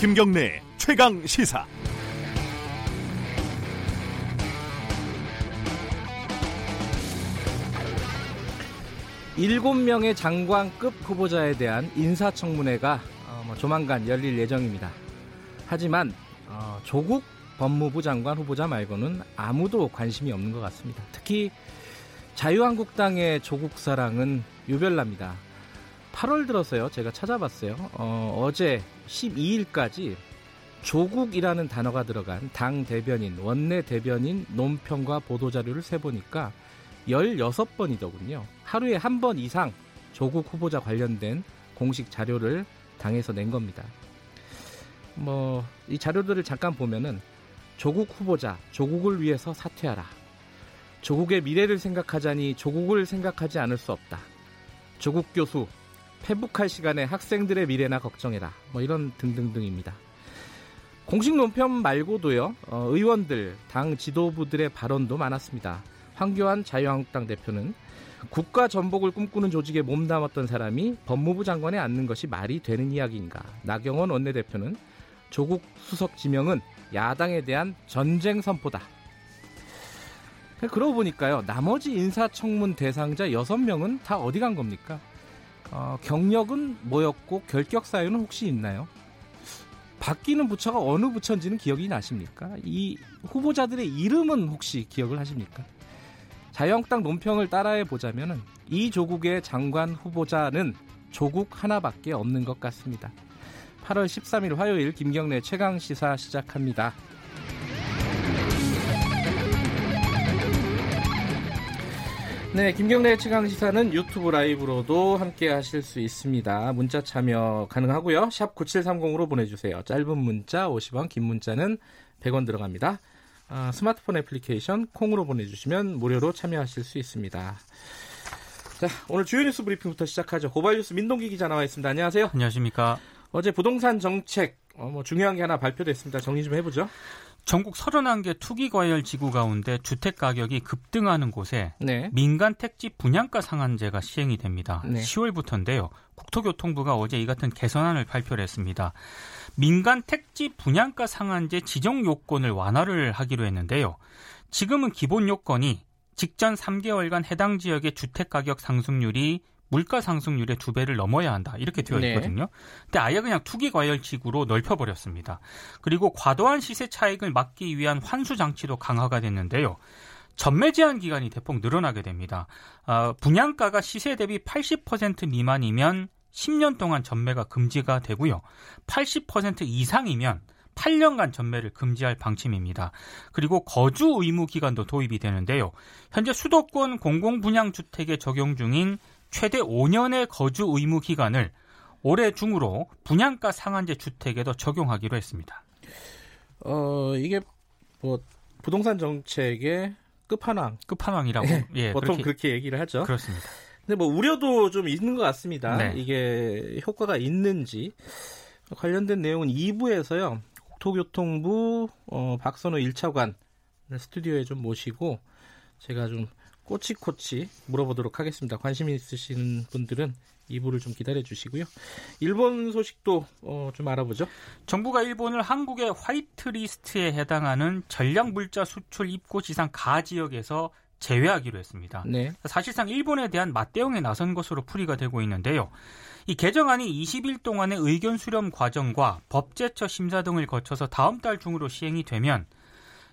김경래 최강 시사. 일곱 명의 장관급 후보자에 대한 인사청문회가 어, 뭐 조만간 열릴 예정입니다. 하지만 어, 조국 법무부 장관 후보자 말고는 아무도 관심이 없는 것 같습니다. 특히 자유한국당의 조국 사랑은 유별납니다. 8월 들어서요, 제가 찾아봤어요. 어, 어제 12일까지 조국이라는 단어가 들어간 당 대변인, 원내 대변인 논평과 보도자료를 세보니까 16번이더군요. 하루에 한 번 이상 조국 후보자 관련된 공식 자료를 당에서 낸 겁니다. 뭐, 이 자료들을 잠깐 보면은 조국 후보자, 조국을 위해서 사퇴하라. 조국의 미래를 생각하자니 조국을 생각하지 않을 수 없다. 조국 교수, 회복할 시간에 학생들의 미래나 걱정해라. 뭐 이런 등등등입니다. 공식 논평 말고도요, 어, 의원들, 당 지도부들의 발언도 많았습니다. 황교안 자유한국당 대표는 국가 전복을 꿈꾸는 조직에 몸담았던 사람이 법무부 장관에 앉는 것이 말이 되는 이야기인가. 나경원 원내대표는 조국 수석 지명은 야당에 대한 전쟁 선포다. 그러고 보니까요, 나머지 인사청문 대상자 6명은 다 어디 간 겁니까? 어, 경력은 뭐였고 결격 사유는 혹시 있나요? 바뀌는 부처가 어느 부처인지는 기억이 나십니까? 이 후보자들의 이름은 혹시 기억을 하십니까? 자유한국당 논평을 따라해 보자면은 이 조국의 장관 후보자는 조국 하나밖에 없는 것 같습니다. 8월 13일 화요일 김경래 최강 시사 시작합니다. 네, 김경래 최강 시사는 유튜브 라이브로도 함께 하실 수 있습니다. 문자 참여 가능하고요. 샵 9730으로 보내주세요. 짧은 문자 50원, 긴 문자는 100원 들어갑니다. 아, 스마트폰 애플리케이션 콩으로 보내주시면 무료로 참여하실 수 있습니다. 자, 오늘 주요 뉴스 브리핑부터 시작하죠. 고발 뉴스 민동기 기자 나와 있습니다. 안녕하세요. 안녕하십니까. 어제 부동산 정책 어, 뭐 중요한 게 하나 발표됐습니다. 정리 좀 해보죠. 전국 31개 투기과열 지구 가운데 주택 가격이 급등하는 곳에 네. 민간 택지 분양가 상한제가 시행이 됩니다. 네. 10월부터인데요. 국토교통부가 어제 이 같은 개선안을 발표를 했습니다. 민간 택지 분양가 상한제 지정 요건을 완화를 하기로 했는데요. 지금은 기본 요건이 직전 3개월간 해당 지역의 주택 가격 상승률이 물가 상승률의 두 배를 넘어야 한다. 이렇게 되어 네. 있거든요. 네. 근데 아예 그냥 투기 과열지구로 넓혀버렸습니다. 그리고 과도한 시세 차익을 막기 위한 환수 장치도 강화가 됐는데요. 전매 제한 기간이 대폭 늘어나게 됩니다. 어, 분양가가 시세 대비 80% 미만이면 10년 동안 전매가 금지가 되고요. 80% 이상이면 8년간 전매를 금지할 방침입니다. 그리고 거주 의무 기간도 도입이 되는데요. 현재 수도권 공공분양주택에 적용 중인 최대 5년의 거주 의무 기간을 올해 중으로 분양가 상한제 주택에도 적용하기로 했습니다. 어, 이게 뭐 부동산 정책의 끝판왕. 끝판왕이라고. 네, 예, 보통 그렇게, 그렇게, 얘기를 하죠. 그렇습니다. 근데 뭐 우려도 좀 있는 것 같습니다. 네. 이게 효과가 있는지 관련된 내용은 2부에서요. 국토교통부 어, 박선호 1차관 스튜디오에 좀 모시고 제가 좀 꼬치꼬치 물어보도록 하겠습니다. 관심 있으신 분들은 2부를 좀 기다려 주시고요. 일본 소식도 어, 좀 알아보죠. 정부가 일본을 한국의 화이트리스트에 해당하는 전략물자 수출 입고 지상 가 지역에서 제외하기로 했습니다. 네. 사실상 일본에 대한 맞대응에 나선 것으로 풀이가 되고 있는데요. 이 개정안이 20일 동안의 의견 수렴 과정과 법제처 심사 등을 거쳐서 다음 달 중으로 시행이 되면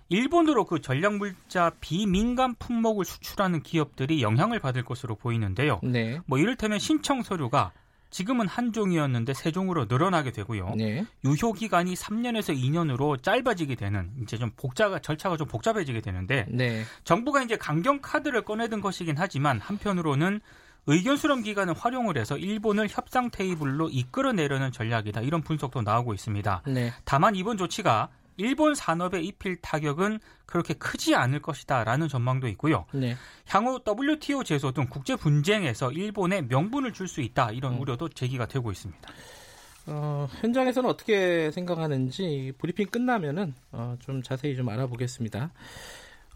일본으로 그 전략물자 비민간 품목을 수출하는 기업들이 영향을 받을 것으로 보이는데요. 네. 뭐 이를테면 신청 서류가 지금은 한 종이었는데 세 종으로 늘어나게 되고요. 네. 유효 기간이 3년에서 2년으로 짧아지게 되는 이제 좀 복잡가 절차가 좀 복잡해지게 되는데 네. 정부가 이제 강경 카드를 꺼내든 것이긴 하지만 한편으로는 의견 수렴 기간을 활용을 해서 일본을 협상 테이블로 이끌어내려는 전략이다 이런 분석도 나오고 있습니다. 네. 다만 이번 조치가 일본 산업에 입힐 타격은 그렇게 크지 않을 것이다라는 전망도 있고요. 네. 향후 WTO 제소 등 국제 분쟁에서 일본에 명분을 줄 수 있다 이런 음. 우려도 제기가 되고 있습니다. 어, 현장에서는 어떻게 생각하는지 브리핑 끝나면은 어, 좀 자세히 좀 알아보겠습니다.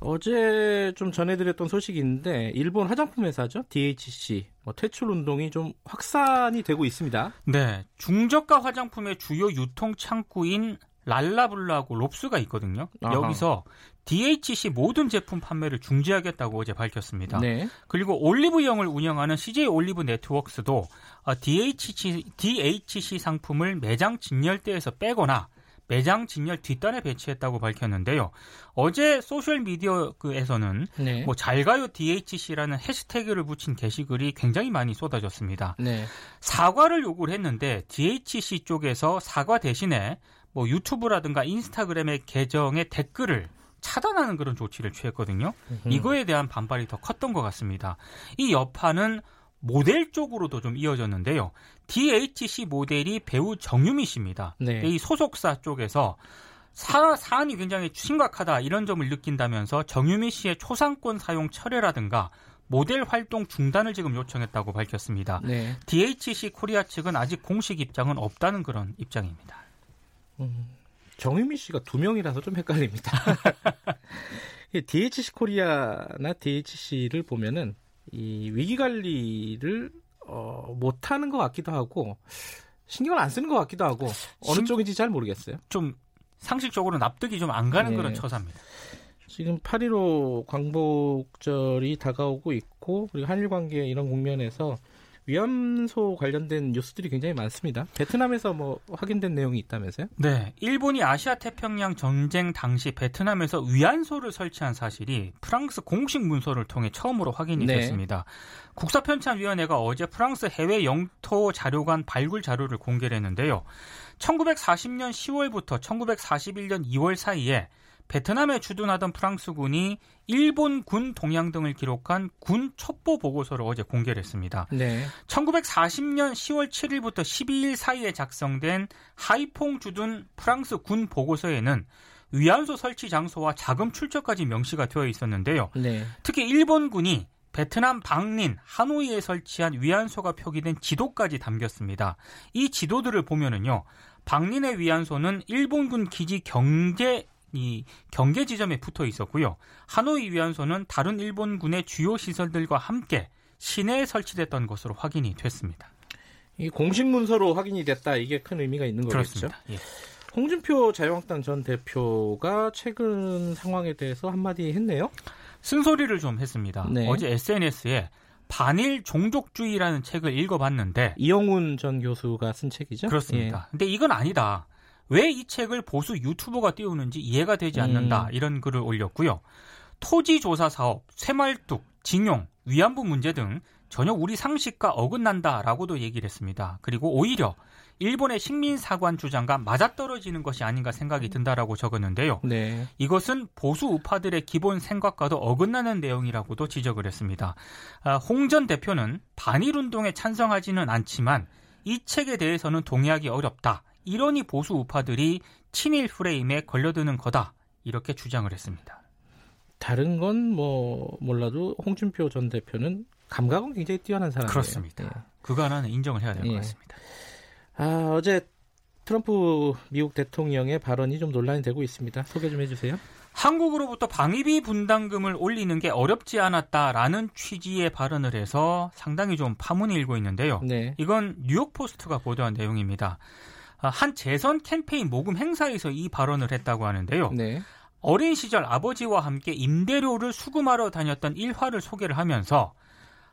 어제 좀 전해드렸던 소식이 있는데 일본 화장품 회사죠 DHC 뭐 퇴출 운동이 좀 확산이 되고 있습니다. 네, 중저가 화장품의 주요 유통 창구인 랄라블라고 롭스가 있거든요. 아하. 여기서 DHC 모든 제품 판매를 중지하겠다고 어제 밝혔습니다. 네. 그리고 올리브영을 운영하는 CJ 올리브 네트워크스도 DHC, DHC 상품을 매장 진열대에서 빼거나 매장 진열 뒷단에 배치했다고 밝혔는데요. 어제 소셜 미디어에서는 네. 뭐 잘가요 DHC라는 해시태그를 붙인 게시글이 굉장히 많이 쏟아졌습니다. 네. 사과를 요구를 했는데 DHC 쪽에서 사과 대신에 뭐 유튜브라든가 인스타그램의 계정의 댓글을 차단하는 그런 조치를 취했거든요. 이거에 대한 반발이 더 컸던 것 같습니다. 이 여파는 모델 쪽으로도 좀 이어졌는데요. DHC 모델이 배우 정유미 씨입니다. 네. 이 소속사 쪽에서 사, 사안이 굉장히 심각하다 이런 점을 느낀다면서 정유미 씨의 초상권 사용 철회라든가 모델 활동 중단을 지금 요청했다고 밝혔습니다. 네. DHC 코리아 측은 아직 공식 입장은 없다는 그런 입장입니다. 음, 정유미 씨가 두 명이라서 좀 헷갈립니다. DHC 코리아나 DHC를 보면은 이 위기 관리를 어, 못하는 것 같기도 하고 신경을 안 쓰는 것 같기도 하고 어느 신... 쪽인지 잘 모르겠어요. 좀 상식적으로 납득이 좀 안 가는 네. 그런 처사입니다. 지금 8.15 광복절이 다가오고 있고 그리고 한일 관계 이런 국면에서 위안소 관련된 뉴스들이 굉장히 많습니다. 베트남에서 뭐 확인된 내용이 있다면서요? 네. 일본이 아시아 태평양 전쟁 당시 베트남에서 위안소를 설치한 사실이 프랑스 공식 문서를 통해 처음으로 확인이 네. 됐습니다. 국사편찬위원회가 어제 프랑스 해외 영토 자료관 발굴 자료를 공개를 했는데요. 1940년 10월부터 1941년 2월 사이에 베트남에 주둔하던 프랑스군이 일본 군 동향 등을 기록한 군 첩보 보고서를 어제 공개를 했습니다. 네. 1940년 10월 7일부터 12일 사이에 작성된 하이퐁 주둔 프랑스 군 보고서에는 위안소 설치 장소와 자금 출처까지 명시가 되어 있었는데요. 네. 특히 일본군이 베트남 방린 하노이에 설치한 위안소가 표기된 지도까지 담겼습니다. 이 지도들을 보면은요. 방린의 위안소는 일본군 기지 경제 이 경계 지점에 붙어 있었고요. 하노이 위안소는 다른 일본군의 주요 시설들과 함께 시내에 설치됐던 것으로 확인이 됐습니다. 이 공식 문서로 확인이 됐다 이게 큰 의미가 있는 거겠죠. 예. 홍준표 자유한국당 전 대표가 최근 상황에 대해서 한마디 했네요. 쓴소리를 좀 했습니다. 네. 어제 SNS에 반일 종족주의라는 책을 읽어봤는데 이영훈 전 교수가 쓴 책이죠. 그렇습니다. 예. 근데 이건 아니다. 왜 이 책을 보수 유튜버가 띄우는지 이해가 되지 않는다. 음. 이런 글을 올렸고요. 토지 조사 사업, 쇠말뚝, 징용, 위안부 문제 등 전혀 우리 상식과 어긋난다라고도 얘기를 했습니다. 그리고 오히려 일본의 식민 사관 주장과 맞아떨어지는 것이 아닌가 생각이 든다라고 적었는데요. 네. 이것은 보수 우파들의 기본 생각과도 어긋나는 내용이라고도 지적을 했습니다. 아, 홍전 대표는 반일 운동에 찬성하지는 않지만 이 책에 대해서는 동의하기 어렵다. 이러니 보수 우파들이 친일 프레임에 걸려드는 거다 이렇게 주장을 했습니다. 다른 건 뭐 몰라도 홍준표 전 대표는 감각은 굉장히 뛰어난 사람이에요. 그렇습니다. 예. 그거 하나는 인정을 해야 될것 예. 같습니다. 아 어제 트럼프 미국 대통령의 발언이 좀 논란이 되고 있습니다. 소개 좀 해주세요. 한국으로부터 방위비 분담금을 올리는 게 어렵지 않았다라는 취지의 발언을 해서 상당히 좀 파문이 일고 있는데요. 네. 이건 뉴욕 포스트가 보도한 내용입니다. 아, 한 재선 캠페인 모금 행사에서 이 발언을 했다고 하는데요. 네. 어린 시절 아버지와 함께 임대료를 수금하러 다녔던 일화를 소개를 하면서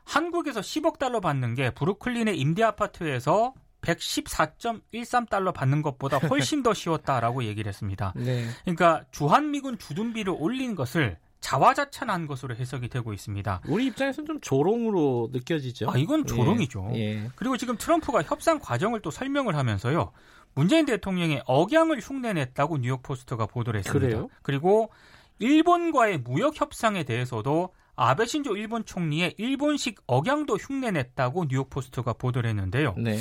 한국에서 10억 달러 받는 게 브루클린의 임대 아파트에서 114.13달러 받는 것보다 훨씬 더 쉬웠다라고 얘기를 했습니다. 네. 그러니까 주한미군 주둔비를 올린 것을 자화자찬한 것으로 해석이 되고 있습니다. 우리 입장에서는 좀 조롱으로 느껴지죠. 아, 이건 조롱이죠. 예. 예. 그리고 지금 트럼프가 협상 과정을 또 설명을 하면서요. 문재인 대통령의 억양을 흉내냈다고 뉴욕 포스트가 보도를 했습니다. 그래요? 그리고 일본과의 무역 협상에 대해서도 아베 신조 일본 총리의 일본식 억양도 흉내냈다고 뉴욕 포스트가 보도를 했는데요. 네.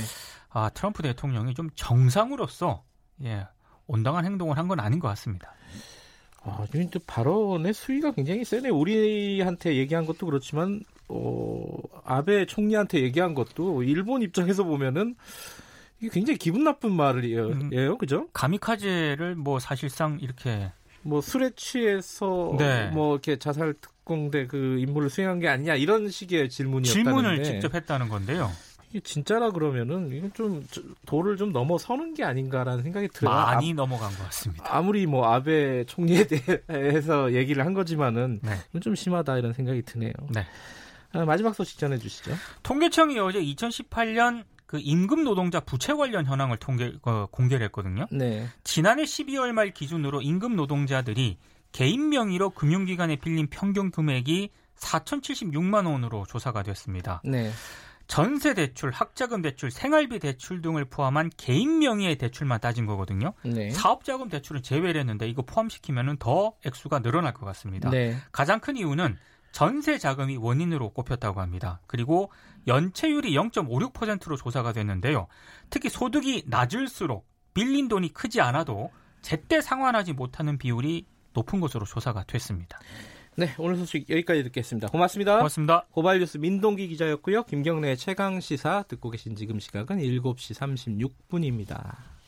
아, 트럼프 대통령이 좀 정상으로서 예, 온당한 행동을 한 건 아닌 것 같습니다. 아, 지금 또 발언의 수위가 굉장히 세네. 우리한테 얘기한 것도 그렇지만, 어, 아베 총리한테 얘기한 것도 일본 입장에서 보면은 이게 굉장히 기분 나쁜 말이에요. 음, 그죠? 가미카제를 뭐 사실상 이렇게 뭐 술에 취해서 네. 뭐 이렇게 자살 특공대 그 임무를 수행한 게 아니냐 이런 식의 질문이었다는데 질문을 직접 했다는 건데요. 이게 진짜라 그러면은 이건 좀 도를 좀 넘어서는 게 아닌가라는 생각이 들어요. 많이 아, 넘어간 것 같습니다. 아무리 뭐 아베 총리에 대해서 얘기를 한 거지만은 네. 좀 심하다 이런 생각이 드네요. 네. 아, 마지막 소식 전해 주시죠. 통계청이 어제 2018년 그 임금 노동자 부채 관련 현황을 통계 어, 공개를 했거든요. 네. 지난해 12월 말 기준으로 임금 노동자들이 개인 명의로 금융기관에 빌린 평균 금액이 4,076만 원으로 조사가 됐습니다. 네. 전세 대출, 학자금 대출, 생활비 대출 등을 포함한 개인 명의의 대출만 따진 거거든요. 네. 사업자금 대출은 제외를 했는데 이거 포함시키면 더 액수가 늘어날 것 같습니다. 네. 가장 큰 이유는 전세 자금이 원인으로 꼽혔다고 합니다. 그리고 연체율이 0.56%로 조사가 됐는데요. 특히 소득이 낮을수록 빌린 돈이 크지 않아도 제때 상환하지 못하는 비율이 높은 것으로 조사가 됐습니다. 네, 오늘 소식 여기까지 듣겠습니다. 고맙습니다. 고맙습니다. 고발 뉴스 민동기 기자였고요. 김경래 최강 시사 듣고 계신 지금 시각은 7시 36분입니다.